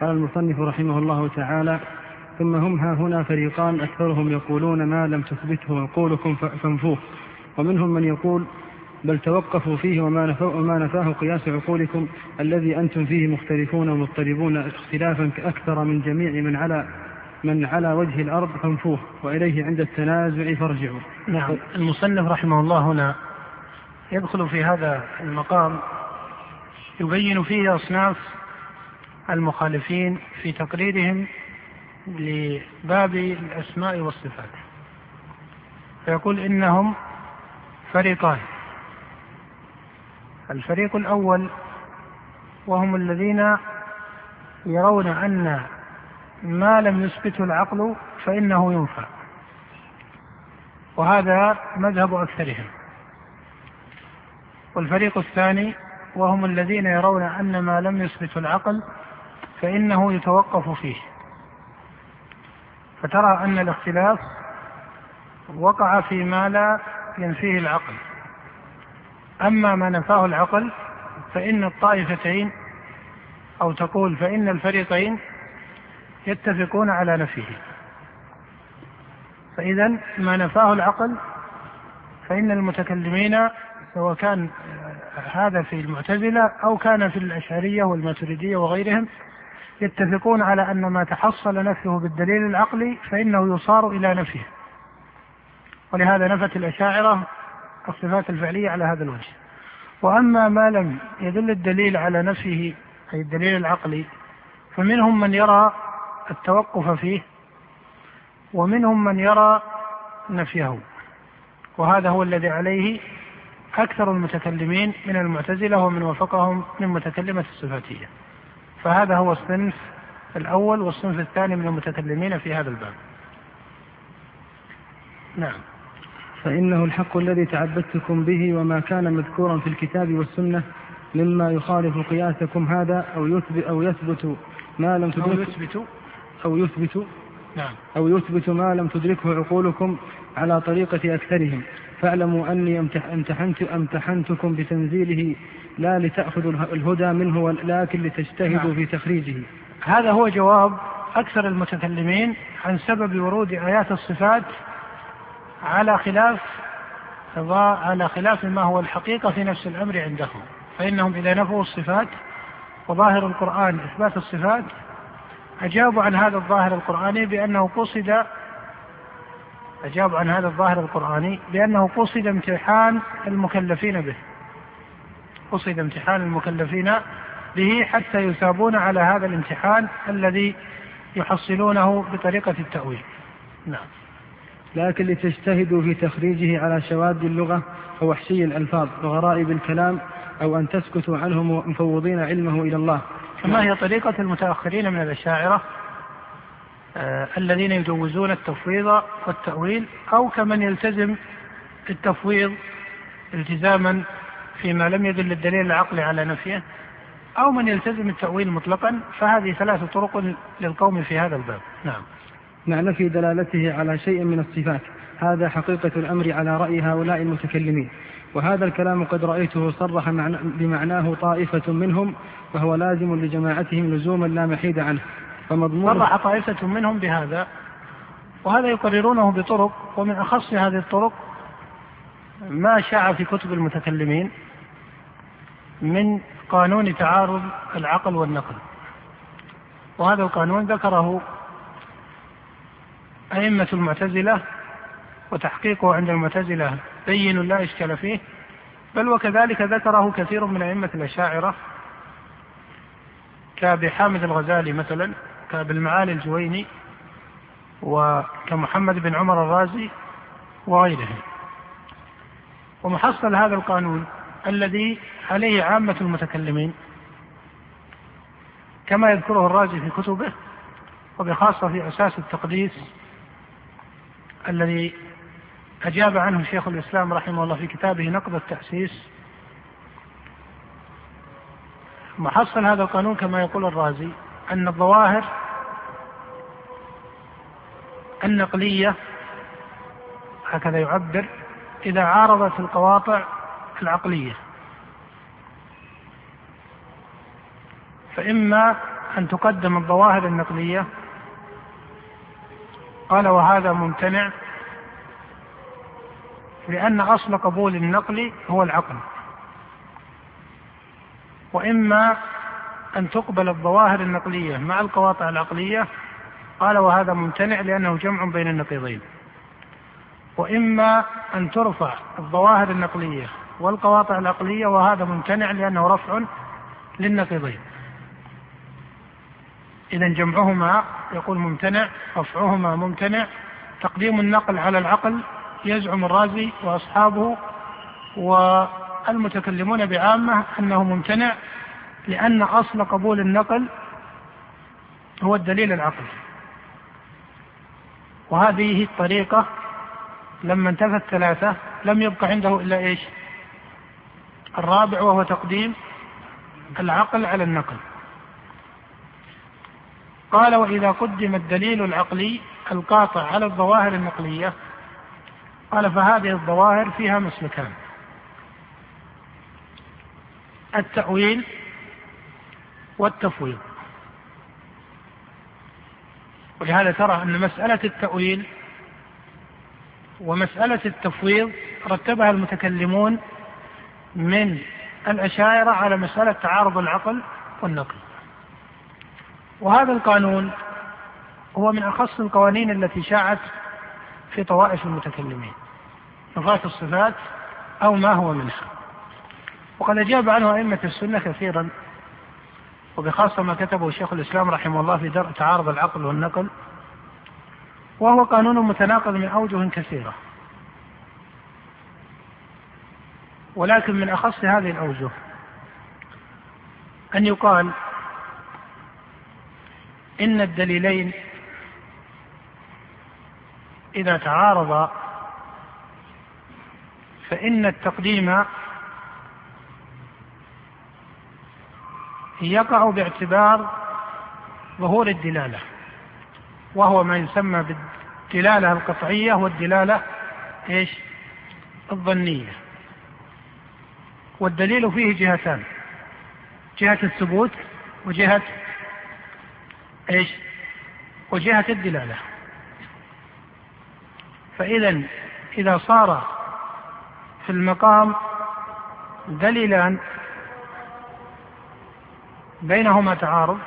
قال المصنف رحمه الله تعالى ثم هم ها هنا فريقان أكثرهم يقولون ما لم تثبته عقولكم فانفوه. ومنهم من يقول بل توقفوا فيه وما, نفاه, وما نفاه قياس عقولكم الذي أنتم فيه مختلفون ومضطربون اختلافا أكثر من جميع من على من على وجه الأرض فانفوه وإليه عند التنازع فارجعوا. نعم. المصنف رحمه الله هنا يدخل في هذا المقام يبين فيه أصناف المخالفين في تقريرهم لباب الأسماء والصفات. فيقول إنهم فريقان. الفريق الأول وهم الذين يرون أن ما لم يثبته العقل فإنه ينفع وهذا مذهب أكثرهم. والفريق الثاني وهم الذين يرون أن ما لم يثبته العقل فإنه يتوقف فيه. فترى أن الاختلاف وقع فيما لا ينفيه العقل. أما ما نفاه العقل فإن الطائفتين أو تقول فإن الفريقين يتفقون على نفيه. فإذا ما نفاه العقل فإن المتكلمين سواء كان هذا في المعتزلة أو كان في الأشعرية والماتريدية وغيرهم يتفقون على أن ما تحصل نفيه بالدليل العقلي فإنه يصار إلى نفيه ولهذا نفت الأشاعرة الصفات الفعلية على هذا الوجه. وأما ما لم يدل الدليل على نفيه أي الدليل العقلي فمنهم من يرى التوقف فيه ومنهم من يرى نفيه. وهذا هو الذي عليه أكثر المتكلمين من المعتزلة ومن وفقهم من متكلمة الصفاتية. فهذا هو الصنف الأول والصنف الثاني من المتكلمين في هذا الباب. نعم. فإنه الحق الذي تعبدتكم به وما كان مذكورا في الكتاب والسنة مما يخالف قياسكم هذا أو يثبت أو يثبت ما لم تدركوا أو يثبت. أو يثبت نعم. أو يثبت ما لم تدركه عقولكم على طريقة أكثرهم. فاعلموا أني امتحنت امتحنتكم بتنزيله لا لتأخذوا الهدى منه ولكن لتجتهدوا نعم. في تخريجه هذا هو جواب أكثر المتكلمين عن سبب ورود آيات الصفات على خلاف على خلاف ما هو الحقيقة في نفس الأمر عندهم فإنهم إذا نفوا الصفات وظاهر القرآن إثبات الصفات أجابوا عن هذا الظاهر القرآني بأنه قصد أجابوا عن هذا الظاهر القرآني بأنه قصد امتحان المكلفين به. قصد امتحان المكلفين به حتى يثابون على هذا الامتحان الذي يحصلونه بطريقة التأويل. نعم. لكن لتجتهدوا في تخريجه على شواذ اللغة ووحشي الألفاظ وغرائب الكلام أو أن تسكتوا عنه مفوضين علمه إلى الله. فما هي طريقة المتأخرين من الأشاعرة؟ الذين يجوزون التفويض والتأويل أو كمن يلتزم التفويض التزاما فيما لم يدل الدليل العقلي على نفيه أو من يلتزم التأويل مطلقا فهذه ثلاث طرق للقوم في هذا الباب. نعم. مع نفي دلالته على شيء من الصفات. هذا حقيقة الأمر على رأي هؤلاء المتكلمين. وهذا الكلام قد رأيته صرح بمعناه طائفة منهم وهو لازم لجماعتهم لزوما لا محيد عنه. فمضمون. صرح طائفة منهم بهذا وهذا يقررونه بطرق ومن أخص هذه الطرق ما شاع في كتب المتكلمين من قانون تعارض العقل والنقل. وهذا القانون ذكره أئمة المعتزلة وتحقيقه عند المعتزلة بين لا إشكال فيه بل وكذلك ذكره كثير من أئمة الأشاعرة كأبي حامد الغزالي مثلا كأبي المعالي الجويني وكمحمد بن عمر الرازي وغيرهم. ومحصل هذا القانون الذي عليه عامة المتكلمين كما يذكره الرازي في كتبه وبخاصة في أساس التقديس الذي أجاب عنه شيخ الإسلام رحمه الله في كتابه نقض التأسيس. محصل هذا القانون كما يقول الرازي أن الظواهر النقلية هكذا يعبر إذا عارضت القواطع العقلية. فإما أن تقدم الظواهر النقلية قال وهذا ممتنع لأن أصل قبول النقل هو العقل. وإما أن تقبل الظواهر النقلية مع القواطع العقلية قال وهذا ممتنع لأنه جمع بين النقيضين. وإما أن ترفع الظواهر النقلية والقواطع العقلية وهذا ممتنع لأنه رفع للنقيضين. إذا جمعهما يقول ممتنع رفعهما ممتنع. تقديم النقل على العقل يزعم الرازي وأصحابه والمتكلمون بعامة أنه ممتنع لأن أصل قبول النقل هو الدليل العقلي. وهذه الطريقة لما انتفت ثلاثة لم يبق عنده إلا إيش؟ الرابع وهو تقديم العقل على النقل. قال وإذا قدم الدليل العقلي القاطع على الظواهر النقلية قال فهذه الظواهر فيها مسلكان. التأويل والتفويض. ولهذا ترى أن مسألة التأويل ومسألة التفويض رتبها المتكلمون من الأشاعرة على مسألة تعارض العقل والنقل. وهذا القانون هو من أخص القوانين التي شاعت في طوائف المتكلمين نفاة الصفات أو ما هو منها. وقد أجاب عنه أئمة السنة كثيرا وبخاصة ما كتبه شيخ الإسلام رحمه الله في درء تعارض العقل والنقل وهو قانون متناقض من أوجه كثيرة. ولكن من أخص هذه الأوجه أن يقال إن الدليلين إذا تعارضا فإن التقديم يقع باعتبار ظهور الدلالة وهو ما يسمى بالدلالة القطعية والدلالة إيش؟ الظنية والدليل فيه جهتان جهة الثبوت وجهة إيش؟ وجهة الدلالة فإذا إذا صار في المقام دليلان بينهما تعارض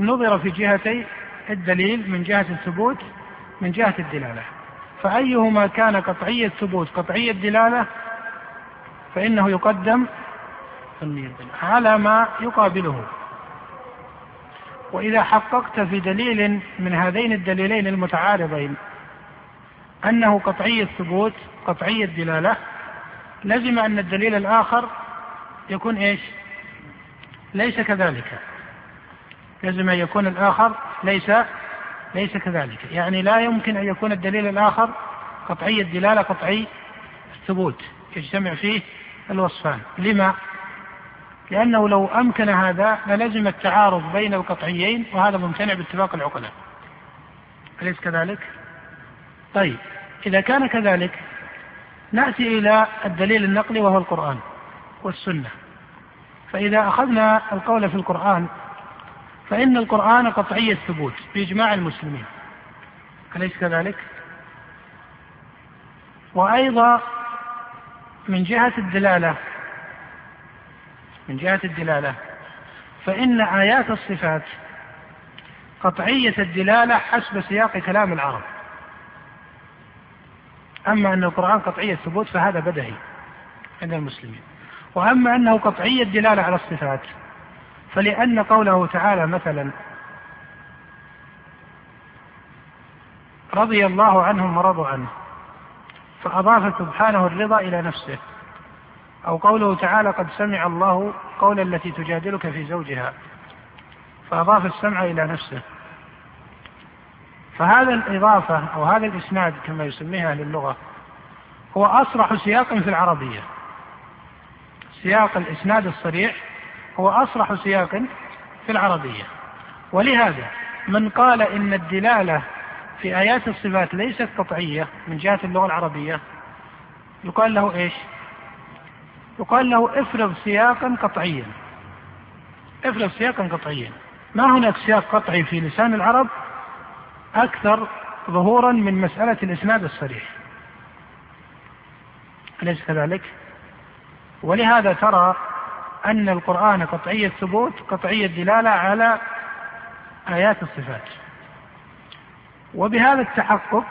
نظر في جهتي الدليل من جهة الثبوت من جهة الدلالة. فأيهما كان قطعي الثبوت؟ قطعي الدلالة فإنه يقدم على ما يقابله. وإذا حققت في دليل من هذين الدليلين المتعارضين أنه قطعي الثبوت قطعي الدلالة لزم أن الدليل الآخر يكون إيش؟ ليس كذلك. لازم أن يكون الآخر ليس ليس كذلك يعني لا يمكن أن يكون الدليل الآخر قطعي الدلالة قطعي الثبوت يجتمع فيه الوصفان لما؟ لأنه لو أمكن هذا للزم التعارض بين القطعيين وهذا ممتنع باتفاق العقلاء أليس كذلك؟ طيب إذا كان كذلك نأتي إلى الدليل النقلي وهو القرآن والسنة فإذا أخذنا القول في القرآن فإن القرآن قطعي الثبوت بإجماع المسلمين. أليس كذلك؟ وأيضا من جهة الدلالة من جهة الدلالة فإن آيات الصفات قطعية الدلالة حسب سياق كلام العرب. أما أن القرآن قطعي الثبوت فهذا بدهي عند المسلمين. وأما أنه قطعي الدلالة على الصفات فلأن قوله تعالى مثلا رضي الله عنهم ورضوا عنه فأضاف سبحانه الرضا إلى نفسه أو قوله تعالى قد سمع الله قول التي تجادلك في زوجها فأضاف السمع إلى نفسه. فهذا الإضافة أو هذا الإسناد كما يسميه أهل اللغة هو أصرح سياق في العربية. سياق الإسناد الصريح هو أصرح سياق في العربية. ولهذا من قال إن الدلالة في آيات الصفات ليست قطعية من جهة اللغة العربية يقال له إيش؟ يقال له افرض سياقا قطعيا. افرض سياقا قطعيا. ما هناك سياق قطعي في لسان العرب أكثر ظهورا من مسألة الإسناد الصريح؟ أليس كذلك؟ ولهذا ترى أن القرآن قطعي الثبوت قطعي الدلالة على آيات الصفات وبهذا التحقق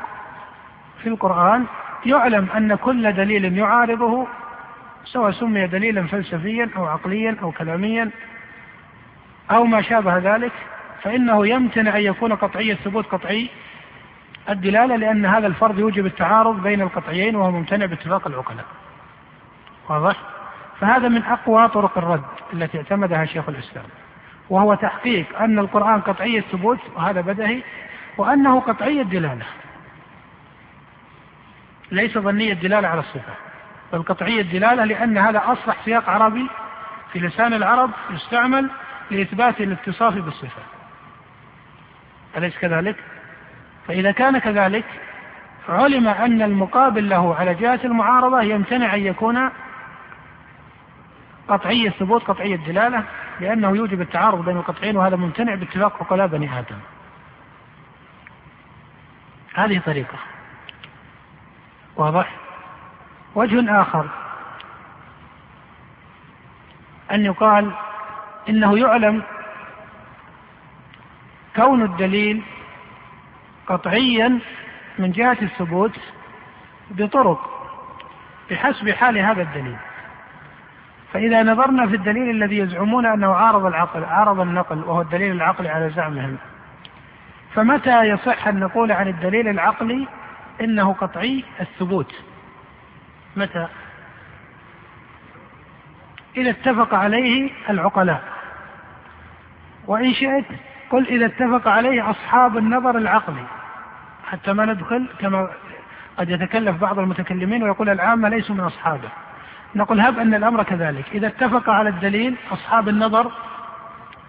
في القرآن يعلم أن كل دليل يعارضه سواء سمي دليلا فلسفيا أو عقليا أو كلاميا أو ما شابه ذلك فإنه يمتنع أن يكون قطعي الثبوت قطعي الدلالة لأن هذا الفرض يوجب التعارض بين القطعيين وهو ممتنع باتفاق العقلاء واضح؟ فهذا من أقوى طرق الرد التي اعتمدها شيخ الإسلام وهو تحقيق أن القرآن قطعي الثبوت وهذا بدهي وأنه قطعي الدلالة ليس ظني الدلالة على الصفة بل قطعي الدلالة لأن هذا أصبح سياق عربي في لسان العرب يستعمل لإثبات الاتصاف بالصفة أليس كذلك؟ فإذا كان كذلك علم أن المقابل له على جهة المعارضة يمتنع أن يكون قطعي الثبوت قطعي الدلالة لأنه يوجب التعارض بين القطعين وهذا ممتنع باتفاق عقلاء بني آدم. هذه طريقة. واضح؟ وجه آخر. أن يقال إنه يعلم كون الدليل قطعيا من جهة الثبوت بطرق بحسب حال هذا الدليل. فإذا نظرنا في الدليل الذي يزعمون أنه عارض العقل عارض النقل وهو الدليل العقلي على زعمهم. فمتى يصح أن نقول عن الدليل العقلي إنه قطعي الثبوت؟ متى؟ إذا اتفق عليه العقلاء. وإن شئت قل إذا اتفق عليه أصحاب النظر العقلي. حتى ما ندخل كما قد يتكلف بعض المتكلمين ويقول العامة ليسوا من أصحابه. نقول هب أن الأمر كذلك. إذا اتفق على الدليل أصحاب النظر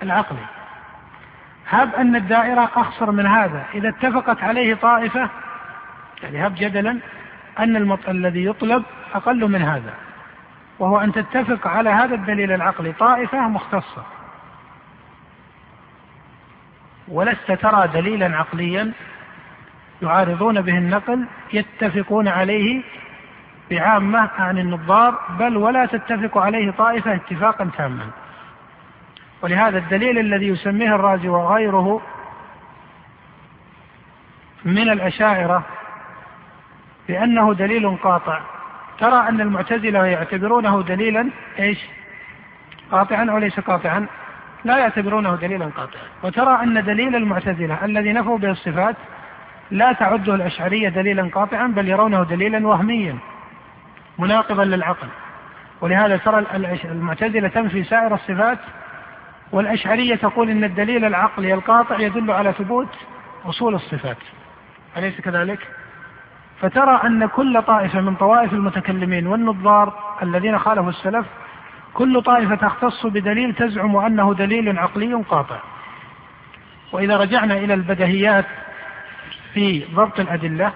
العقلي. هب أن الدائرة أخصر من هذا. إذا اتفقت عليه طائفة يعني هب جدلا أن المط... الذي يطلب أقل من هذا. وهو أن تتفق على هذا الدليل العقلي. طائفة مختصة. ولست ترى دليلا عقليا يعارضون به النقل يتفقون عليه بعامة عن النظار بل ولا تتفق عليه طائفة اتفاقا تاما. ولهذا الدليل الذي يسميه الرازي وغيره من الأشاعرة بأنه دليل قاطع. ترى أن المعتزلة يعتبرونه دليلا إيش؟ قاطعا أو ليس قاطعا؟ لا يعتبرونه دليلا قاطعا. وترى أن دليل المعتزلة الذي نفوا به الصفات لا تعده الأشعرية دليلا قاطعا بل يرونه دليلا وهميا. مناقضا للعقل. ولهذا ترى المعتزلة تنفي سائر الصفات والأشعرية تقول إن الدليل العقلي القاطع يدل على ثبوت أصول الصفات. أليس كذلك؟ فترى أن كل طائفة من طوائف المتكلمين والنظار الذين خالفوا السلف كل طائفة تختص بدليل تزعم أنه دليل عقلي قاطع. وإذا رجعنا إلى البدهيات في ضبط الأدلة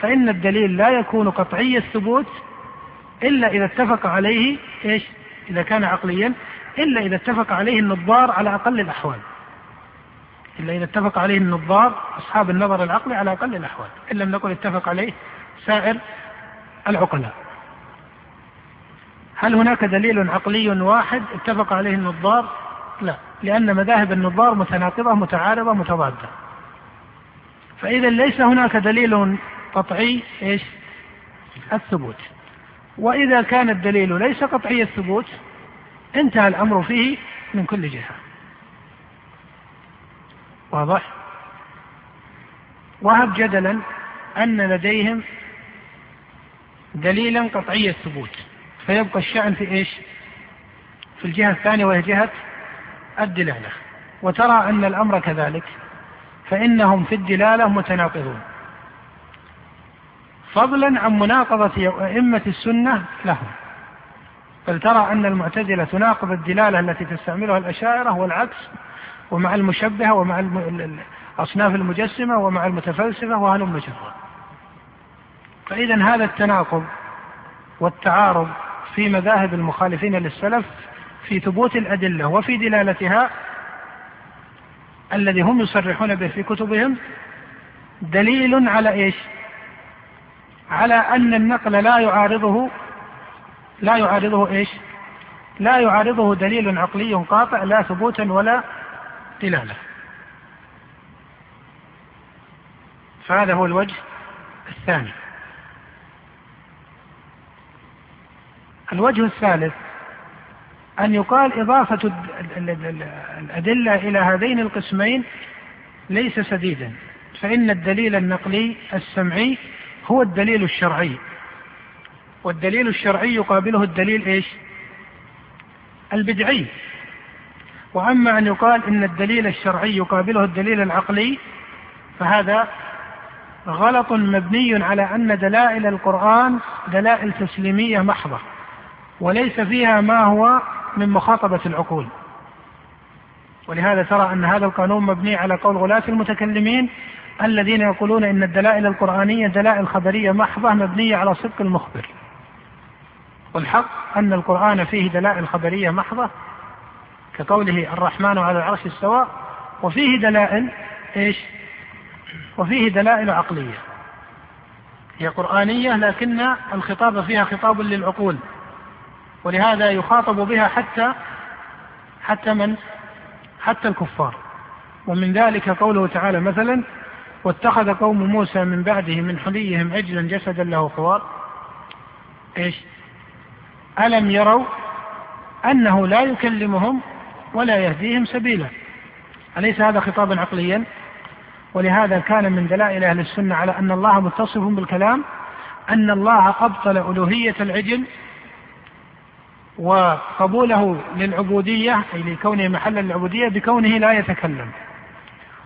فإن الدليل لا يكون قطعي الثبوت إلا إذا اتفق عليه إيش؟ إذا كان عقليا إلا إذا اتفق عليه النظار على أقل الأحوال. إلا إذا اتفق عليه النظار أصحاب النظر العقلي على أقل الأحوال. إن لم نقل اتفق عليه سائر العقلاء. هل هناك دليل عقلي واحد اتفق عليه النظار؟ لا لأن مذاهب النظار متناقضة متعارضة متضادة. فإذا ليس هناك دليل قطعي إيش؟ الثبوت. وإذا كان الدليل ليس قطعي الثبوت انتهى الأمر فيه من كل جهة. واضح؟ وهب جدلا أن لديهم دليلا قطعي الثبوت. فيبقى الشأن في إيش؟ في الجهة الثانية وهي جهة الدلالة. وترى أن الأمر كذلك فإنهم في الدلالة متناقضون. فضلا عن مناقضة أئمة السنة لهم بل ترى أن المعتزلة تناقض الدلالة التي تستعملها الأشاعرة والعكس ومع المشبهة ومع أصناف المجسمة ومع المتفلسفة وهلم جرا فإذا هذا التناقض والتعارض في مذاهب المخالفين للسلف في ثبوت الأدلة وفي دلالتها الذي هم يصرحون به في كتبهم دليل على إيش؟ على أن النقل لا يعارضه لا يعارضه إيش؟ لا يعارضه دليل عقلي قاطع لا ثبوتا ولا دلالة. فهذا هو الوجه الثاني. الوجه الثالث أن يقال إضافة الأدلة إلى هذين القسمين ليس سديدا فإن الدليل النقلي السمعي هو الدليل الشرعي. والدليل الشرعي يقابله الدليل إيش؟ البدعي. وأما أن يقال إن الدليل الشرعي يقابله الدليل العقلي فهذا غلط مبني على أن دلائل القرآن دلائل تسليمية محضة وليس فيها ما هو من مخاطبة العقول. ولهذا ترى أن هذا القانون مبني على قول غلاة المتكلمين الذين يقولون إن الدلائل القرآنية دلائل خبرية محضة مبنية على صدق المخبر. والحق أن القرآن فيه دلائل خبرية محضة كقوله الرحمن على العرش استوى وفيه دلائل إيش؟ وفيه دلائل عقلية. هي قرآنية لكن الخطاب فيها خطاب للعقول ولهذا يخاطب بها حتى حتى من؟ حتى الكفار. ومن ذلك قوله تعالى مثلا واتخذ قوم موسى من بعده من حليهم عجلا جسدا له خوار. إيش؟ ألم يروا أنه لا يكلمهم ولا يهديهم سبيلا. أليس هذا خطابا عقليا؟ ولهذا كان من دلائل أهل السنة على أن الله متصف بالكلام أن الله أبطل ألوهية العجل وقبوله للعبودية أي لكونه محلا للعبودية بكونه لا يتكلم.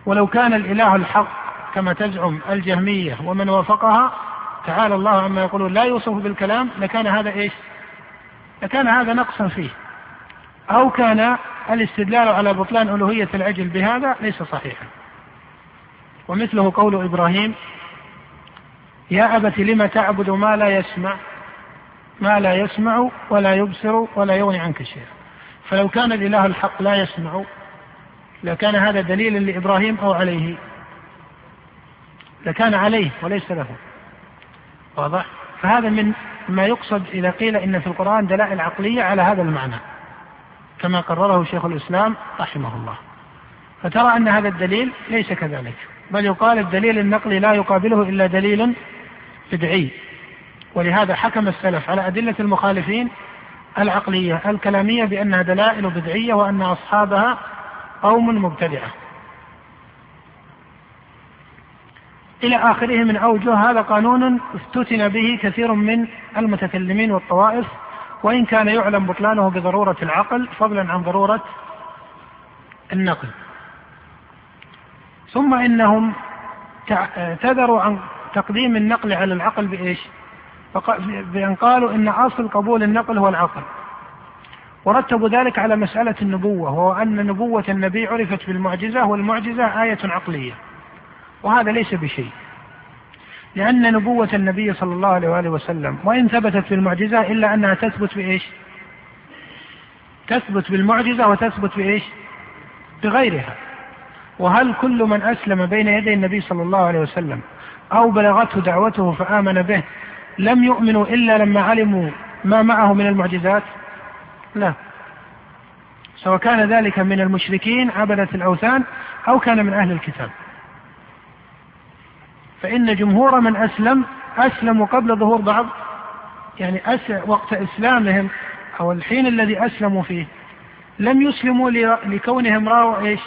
ولو كان الإله الحق كما تزعم الجهمية ومن وافقها تعالى الله عما يقولون. لا يوصف بالكلام لكان هذا إيش؟ لكان هذا نقصا فيه. أو كان الاستدلال على بطلان ألوهية العجل بهذا ليس صحيحا. ومثله قول إبراهيم يا أبت لم تعبد ما لا يسمع؟ ما لا يسمع ولا يبصر ولا يغني عنك شيئا. فلو كان الإله الحق لا يسمع لكان هذا دليلا لإبراهيم أو عليه. لكان عليه وليس له. واضح؟ فهذا من ما يقصد إذا قيل إن في القرآن دلائل عقلية على هذا المعنى كما قرره شيخ الإسلام رحمه الله. فترى أن هذا الدليل ليس كذلك بل يقال الدليل النقلي لا يقابله إلا دليل بدعي. ولهذا حكم السلف على أدلة المخالفين العقلية الكلامية بأنها دلائل بدعية وأن أصحابها قوم مبتدعة. إلى آخره من أوجه هذا قانون افتتن به كثير من المتكلمين والطوائف وإن كان يعلم بطلانه بضرورة العقل فضلا عن ضرورة النقل. ثم إنهم اعتذروا عن تقديم النقل على العقل بإيش؟ بأن قالوا إن أصل قبول النقل هو العقل. ورتبوا ذلك على مسألة النبوة وهو أن نبوة النبي عرفت بالمعجزة والمعجزة آية عقلية. وهذا ليس بشيء. لأن نبوة النبي صلى الله عليه وآله وسلم وإن ثبتت في المعجزة إلا أنها تثبت بإيش؟ تثبت بالمعجزة وتثبت بإيش؟ بغيرها. وهل كل من أسلم بين يدي النبي صلى الله عليه وسلم أو بلغته دعوته فآمن به لم يؤمنوا إلا لما علموا ما معه من المعجزات؟ لا. سواء كان ذلك من المشركين عبدة الأوثان أو كان من أهل الكتاب. فإن جمهور من أسلم أسلموا قبل ظهور بعض يعني وقت إسلامهم أو الحين الذي أسلموا فيه. لم يسلموا لكونهم رأوا إيش؟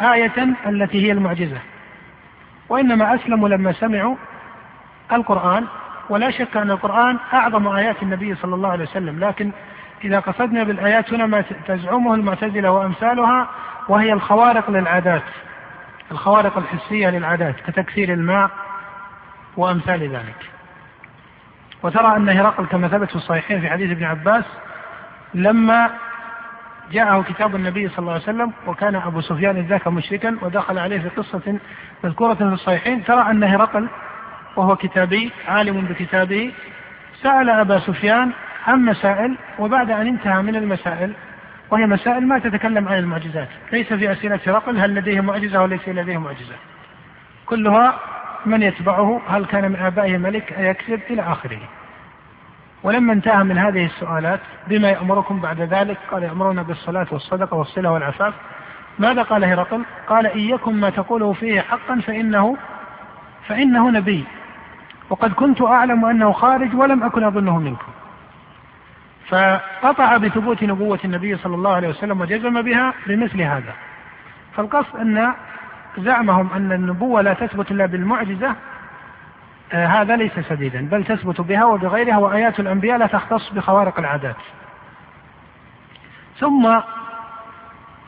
آية التي هي المعجزة. وإنما أسلموا لما سمعوا القرآن. ولا شك أن القرآن أعظم آيات النبي صلى الله عليه وسلم. لكن إذا قصدنا بالآيات هنا ما تزعمه المعتزلة وأمثالها وهي الخوارق للعادات. الخوارق الحسية للعادات كتكسير الماء وأمثال ذلك. وترى أن هرقل كما ثبت في الصحيحين في حديث ابن عباس لما جاءه كتاب النبي صلى الله عليه وسلم وكان أبو سفيان ذاك مشركا ودخل عليه في قصة مذكورة في الصحيحين ترى أن هرقل وهو كتابي عالم بكتابه سأل أبا سفيان عن مسائل وبعد أن انتهى من المسائل وهي مسائل ما تتكلم عن المعجزات. ليس في أسئلة هرقل هل لديه معجزة وليس لديه معجزة. كلها من يتبعه؟ هل كان من آبائه ملك؟ أيكذب؟ إلى آخره. ولما انتهى من هذه السؤالات بما يأمركم بعد ذلك؟ قال يأمرون بالصلاة والصدقة والصلة والعفاف. ماذا قال هرقل؟ قال يكن ما تقوله فيه حقا فإنه فإنه نبي. وقد كنت أعلم أنه خارج ولم أكن أظنه منكم. فقطع بثبوت نبوة النبي صلى الله عليه وسلم وجزم بها بمثل هذا. فالقصد أن زعمهم أن النبوة لا تثبت إلا بالمعجزة آه هذا ليس سديدا بل تثبت بها وبغيرها وآيات الأنبياء لا تختص بخوارق العادات. ثم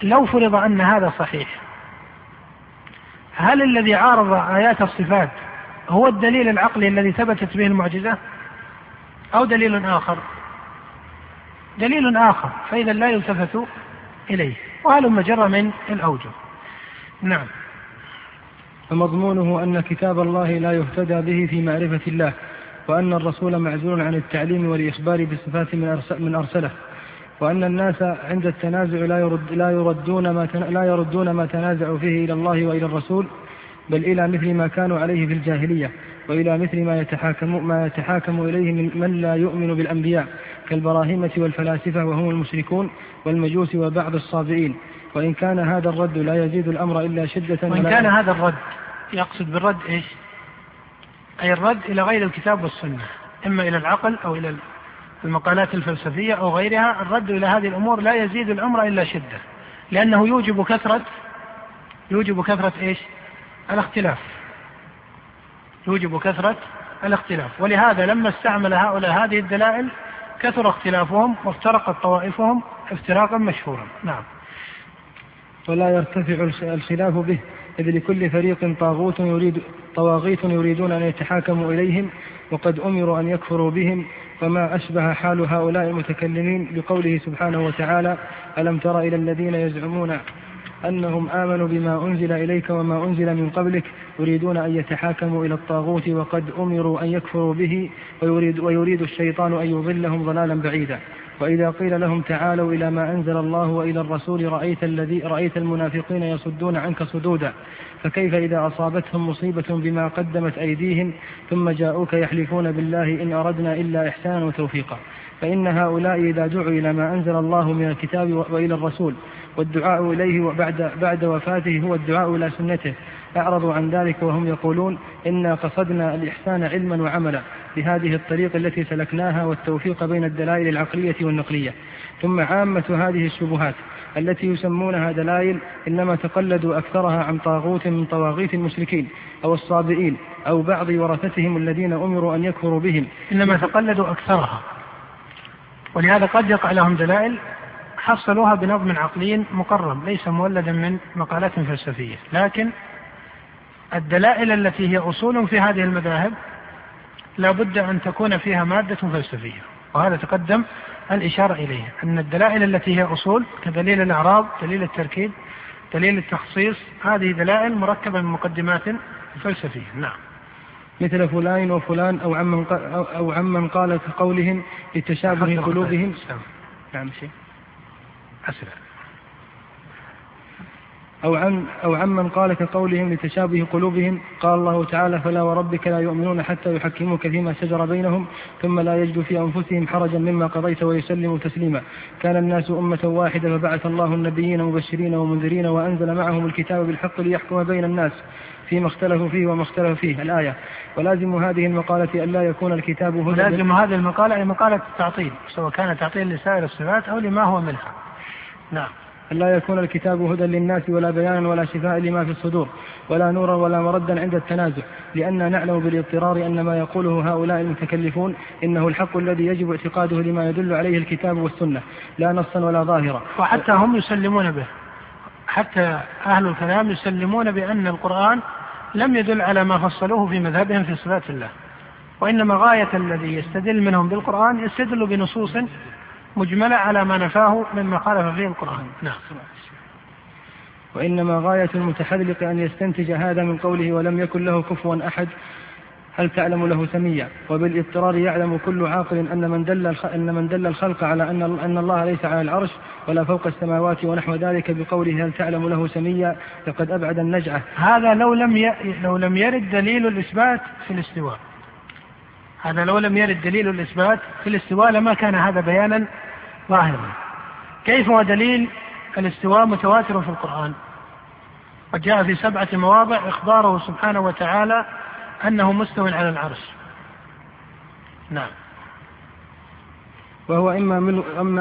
لو فرض أن هذا صحيح هل الذي عارض آيات الصفات هو الدليل العقلي الذي ثبتت به المعجزة أو دليل آخر؟ دليل آخر فإذا لا يلتفت إليه وهل مجرى من الأوجه؟ نعم. فمضمونه أن كتاب الله لا يهتدى به في معرفة الله وأن الرسول معزول عن التعليم والإخبار بصفات من أرسله وأن الناس عند التنازع لا يرد لا يردون ما لا يردون ما تنازعوا فيه إلى الله وإلى الرسول بل إلى مثل ما كانوا عليه في الجاهلية وإلى مثل ما يتحاكم ما يتحاكم إليه من, من لا يؤمن بالأنبياء كالبراهمة والفلاسفة وهم المشركون والمجوس وبعض الصابئين. وإن كان هذا الرد لا يزيد الأمر إلا شدة وإن كان هذا الرد يقصد بالرد إيش؟ أي الرد إلى غير الكتاب والسنة إما إلى العقل أو إلى المقالات الفلسفية أو غيرها الرد إلى هذه الأمور لا يزيد الأمر إلا شدة لأنه يوجب كثرة يوجب كثرة إيش؟ الاختلاف يوجب كثرة الاختلاف ولهذا لما استعمل هؤلاء هذه الدلائل كثر اختلافهم وافترقت طوائفهم افتراقا مشهورا. نعم. ولا يرتفع الخلاف به إذ لكل فريق طاغوت يريد طواغيت يريدون أن يتحاكموا إليهم وقد أمروا أن يكفروا بهم. وما أشبه حال هؤلاء المتكلمين بقوله سبحانه وتعالى ألم تر إلى الذين يزعمون أنهم آمنوا بما أنزل إليك وما أنزل من قبلك يريدون أن يتحاكموا إلى الطاغوت وقد أمروا أن يكفروا به ويريد, ويريد الشيطان أن يضلهم ضلالا بعيدا. وإذا قيل لهم تعالوا إلى ما أنزل الله وإلى الرسول رأيت الذي رأيت المنافقين يصدون عنك صدودا فكيف إذا أصابتهم مصيبة بما قدمت أيديهم ثم جاءوك يحلفون بالله إن أردنا إلا إحسانا وتوفيقا؟ فإن هؤلاء إذا دعوا إلى ما أنزل الله من الكتاب وإلى الرسول والدعاء إليه بعد, بعد وفاته هو الدعاء إلى سنته أعرضوا عن ذلك وهم يقولون إنا قصدنا الإحسان علما وعملا. بهذه الطريق التي سلكناها والتوفيق بين الدلائل العقلية والنقلية. ثم عامة هذه الشبهات التي يسمونها دلائل إنما تقلدوا أكثرها عن طاغوت من طواغيت المشركين أو الصابئين أو بعض ورثتهم الذين أمروا أن يكفروا بهم. إنما تقلدوا أكثرها. ولهذا قد يقع لهم دلائل حصلوها بنظم عقلي مقرب ليس مولدا من مقالات فلسفية. لكن الدلائل التي هي أصول في هذه المذاهب لا بد أن تكون فيها مادة فلسفية وهذا تقدم الإشارة إليه أن الدلائل التي هي أصول كدليل الإعراب دليل التركيب دليل التخصيص هذه دلائل مركبة من مقدمات فلسفية. نعم. مثل فلان وفلان أو عمن أو عمن قال كقولهم لتشابه قلوبهم نعم. شيء أسرع. أو عن أو عمن قال كقولهم لتشابه قلوبهم قال الله تعالى فلا وربك لا يؤمنون حتى يحكموك فيما شجر بينهم ثم لا يجدوا في أنفسهم حرجا مما قضيت ويسلموا تسليما. كان الناس أمة واحدة فبعث الله النبيين مبشرين ومنذرين وأنزل معهم الكتاب بالحق ليحكم بين الناس فيما اختلفوا فيه وما اختلفوا فيه الآية. ولازم هذه المقالة أن لا يكون الكتاب هدى لازم هذه المقالة هي مقالة التعطيل سواء كان تعطيل لسائر الصفات أو لما هو منها. نعم. أن لا يكون الكتاب هدى للناس ولا بيانا ولا شفاء لما في الصدور ولا نورا ولا مردا عند التنازع لأننا نعلم بالاضطرار أن ما يقوله هؤلاء المتكلفون إنه الحق الذي يجب اعتقاده لما يدل عليه الكتاب والسنة لا نصا ولا ظاهرا. وحتى هم يسلمون به. حتى أهل الكلام يسلمون بأن القرآن لم يدل على ما فصلوه في مذهبهم في صفات الله. وإنما غاية الذي يستدل منهم بالقرآن يستدل بنصوص مجملة على ما نفاه مما خالف فيه القرآن نعم. وإنما غاية المتحذلق أن يستنتج هذا من قوله ولم يكن له كفوا أحد هل تعلم له سميا؟ وبالاضطرار يعلم كل عاقل أن من دل أن من دل الخلق على أن أن الله ليس على العرش ولا فوق السماوات ونحو ذلك بقوله هل تعلم له سميا؟ فقد أبعد النجعة. هذا لو لم ي... لو لم يرد دليل الإثبات في الاستواء. هذا لو لم يرد دليل الإثبات في الاستواء لما كان هذا بيانا ظاهرا كيف هو دليل الاستواء متواتر في القرآن؟ قد جاء في سبعة مواضع إخباره سبحانه وتعالى أنه مستو على العرش. نعم. وهو إما,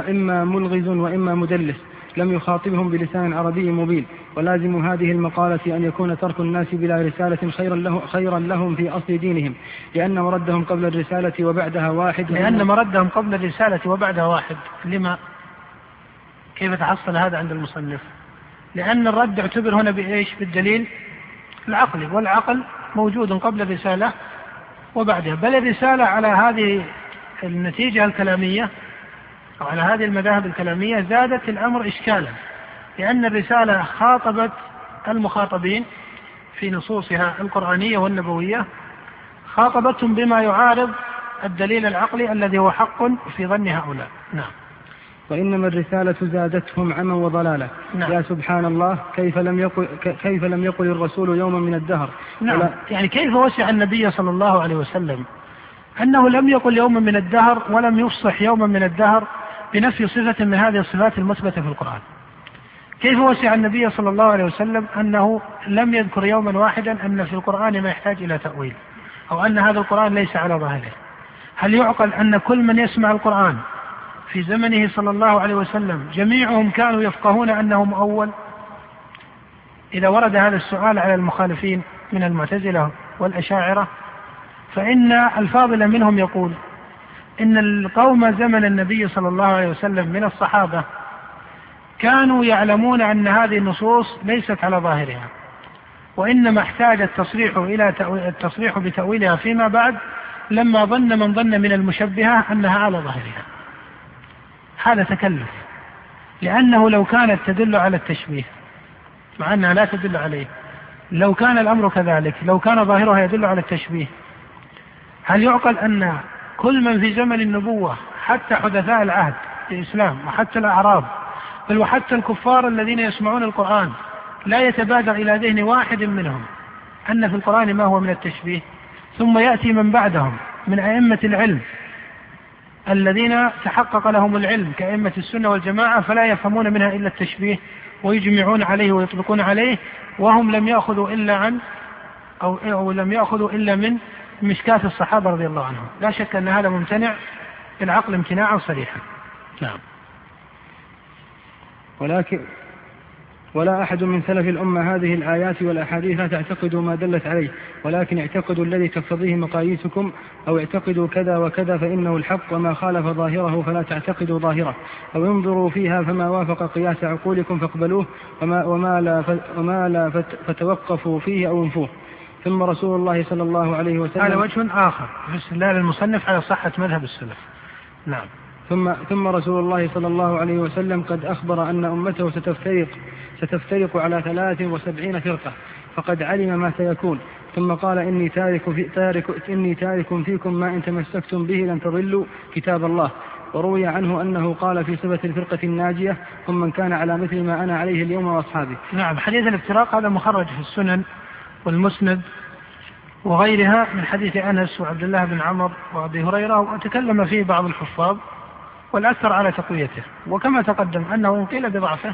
إما ملغز وإما مدلس. لم يخاطبهم بلسان عربي مبين ولازم هذه المقالة أن يكون ترك الناس بلا رسالة خيرا, له خيرا لهم في أصل دينهم لأن مردهم قبل الرسالة وبعدها واحد. لأن مردهم قبل الرسالة وبعدها واحد. لما؟ كيف تحصل هذا عند المصنف؟ لأن الرد اعتبر هنا بإيش؟ بالدليل العقلي والعقل موجود قبل الرسالة وبعدها. بل الرسالة على هذه النتيجة الكلامية أو على هذه المذاهب الكلامية زادت الأمر إشكالا لأن الرسالة خاطبت المخاطبين في نصوصها القرآنية والنبوية خاطبتهم بما يعارض الدليل العقلي الذي هو حق في ظن هؤلاء. نعم. وإنما الرسالة زادتهم عما وضلالا. نعم. يا سبحان الله كيف لم يقل كيف لم يقل الرسول يوما من الدهر؟ نعم. ولا يعني كيف وسع النبي صلى الله عليه وسلم أنه لم يقل يوما من الدهر ولم يفصح يوما من الدهر؟ بنفي صفة من هذه الصفات المثبتة في القرآن. كيف وسع النبي صلى الله عليه وسلم أنه لم يذكر يوما واحدا أن في القرآن ما يحتاج إلى تأويل؟ أو أن هذا القرآن ليس على ظاهره؟ هل يعقل أن كل من يسمع القرآن في زمنه صلى الله عليه وسلم جميعهم كانوا يفقهون أنه مؤول إذا ورد هذا السؤال على المخالفين من المعتزلة والأشاعرة فإن الفاضل منهم يقول إن القوم زمن النبي صلى الله عليه وسلم من الصحابة كانوا يعلمون أن هذه النصوص ليست على ظاهرها وإنما احتاج التصريح إلى التصريح بتأويلها فيما بعد لما ظن من ظن من المشبهة أنها على ظاهرها. هذا تكلف لأنه لو كانت تدل على التشبيه مع أنها لا تدل عليه لو كان الأمر كذلك لو كان ظاهرها يدل على التشبيه هل يعقل أن كل من في زمن النبوة حتى حدثاء العهد في الإسلام وحتى الأعراب بل وحتى الكفار الذين يسمعون القرآن لا يتبادر إلى ذهن واحد منهم أن في القرآن ما هو من التشبيه. ثم يأتي من بعدهم من أئمة العلم الذين تحقق لهم العلم كأئمة السنة والجماعة فلا يفهمون منها إلا التشبيه ويجمعون عليه ويطلقون عليه وهم لم يأخذوا إلا عن أو, أو لم يأخذوا إلا من مشكاة الصحابة رضي الله عنهم. لا شك أن هذا ممتنع بالعقل امتناعا صريحا. نعم. ولكن ولا أحد من سلف الأمة هذه الآيات والأحاديث لا تعتقدوا ما دلت عليه ولكن اعتقدوا الذي تقتضيه مقاييسكم أو اعتقدوا كذا وكذا فإنه الحق وما خالف ظاهره فلا تعتقدوا ظاهره. أو انظروا فيها فما وافق قياس عقولكم فاقبلوه وما, وما, لا, وما لا فتوقفوا فيه أو انفوه. ثم رسول الله صلى الله عليه وسلم هذا وجه آخر في استدلال المصنف على صحة مذهب السلف. نعم. ثم ثم رسول الله صلى الله عليه وسلم قد أخبر أن أمته ستفترق ستفترق على ثلاث وسبعين فرقة فقد علم ما سيكون. ثم قال إني تارك, في تارك إني تارك فيكم ما إن تمسكتم به لن تضلوا كتاب الله. وروي عنه أنه قال في صفة الفرقة الناجية هم من كان على مثل ما أنا عليه اليوم وأصحابي. نعم حديث الافتراق هذا مخرج في السنن والمسند وغيرها من حديث أنس وعبد الله بن عمر وأبي هريرة وتكلم فيه بعض الحفاظ والأكثر على تقويته. وكما تقدم أنه إن قيل بضعفه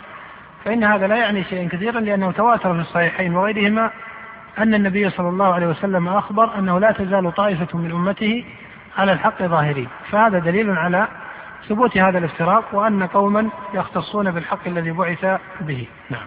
فإن هذا لا يعني شيئا كثيرا لأنه تواتر في الصحيحين وغيرهما أن النبي صلى الله عليه وسلم أخبر أنه لا تزال طائفة من أمته على الحق ظاهرين. فهذا دليل على ثبوت هذا الافتراق وأن قوما يختصون بالحق الذي بعث به. نعم.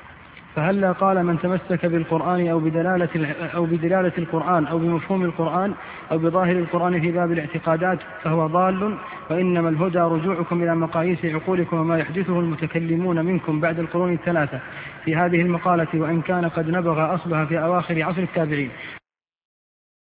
فهلا قال من تمسك بالقرآن أو بدلالة أو بدلالة القرآن أو بمفهوم القرآن أو بظاهر القرآن في باب الاعتقادات فهو ضال. وإنما الهدى رجوعكم إلى مقاييس عقولكم وما يحدثه المتكلمون منكم بعد القرون الثلاثة في هذه المقالة وإن كان قد نبغ أصلها في أواخر عصر التابعين.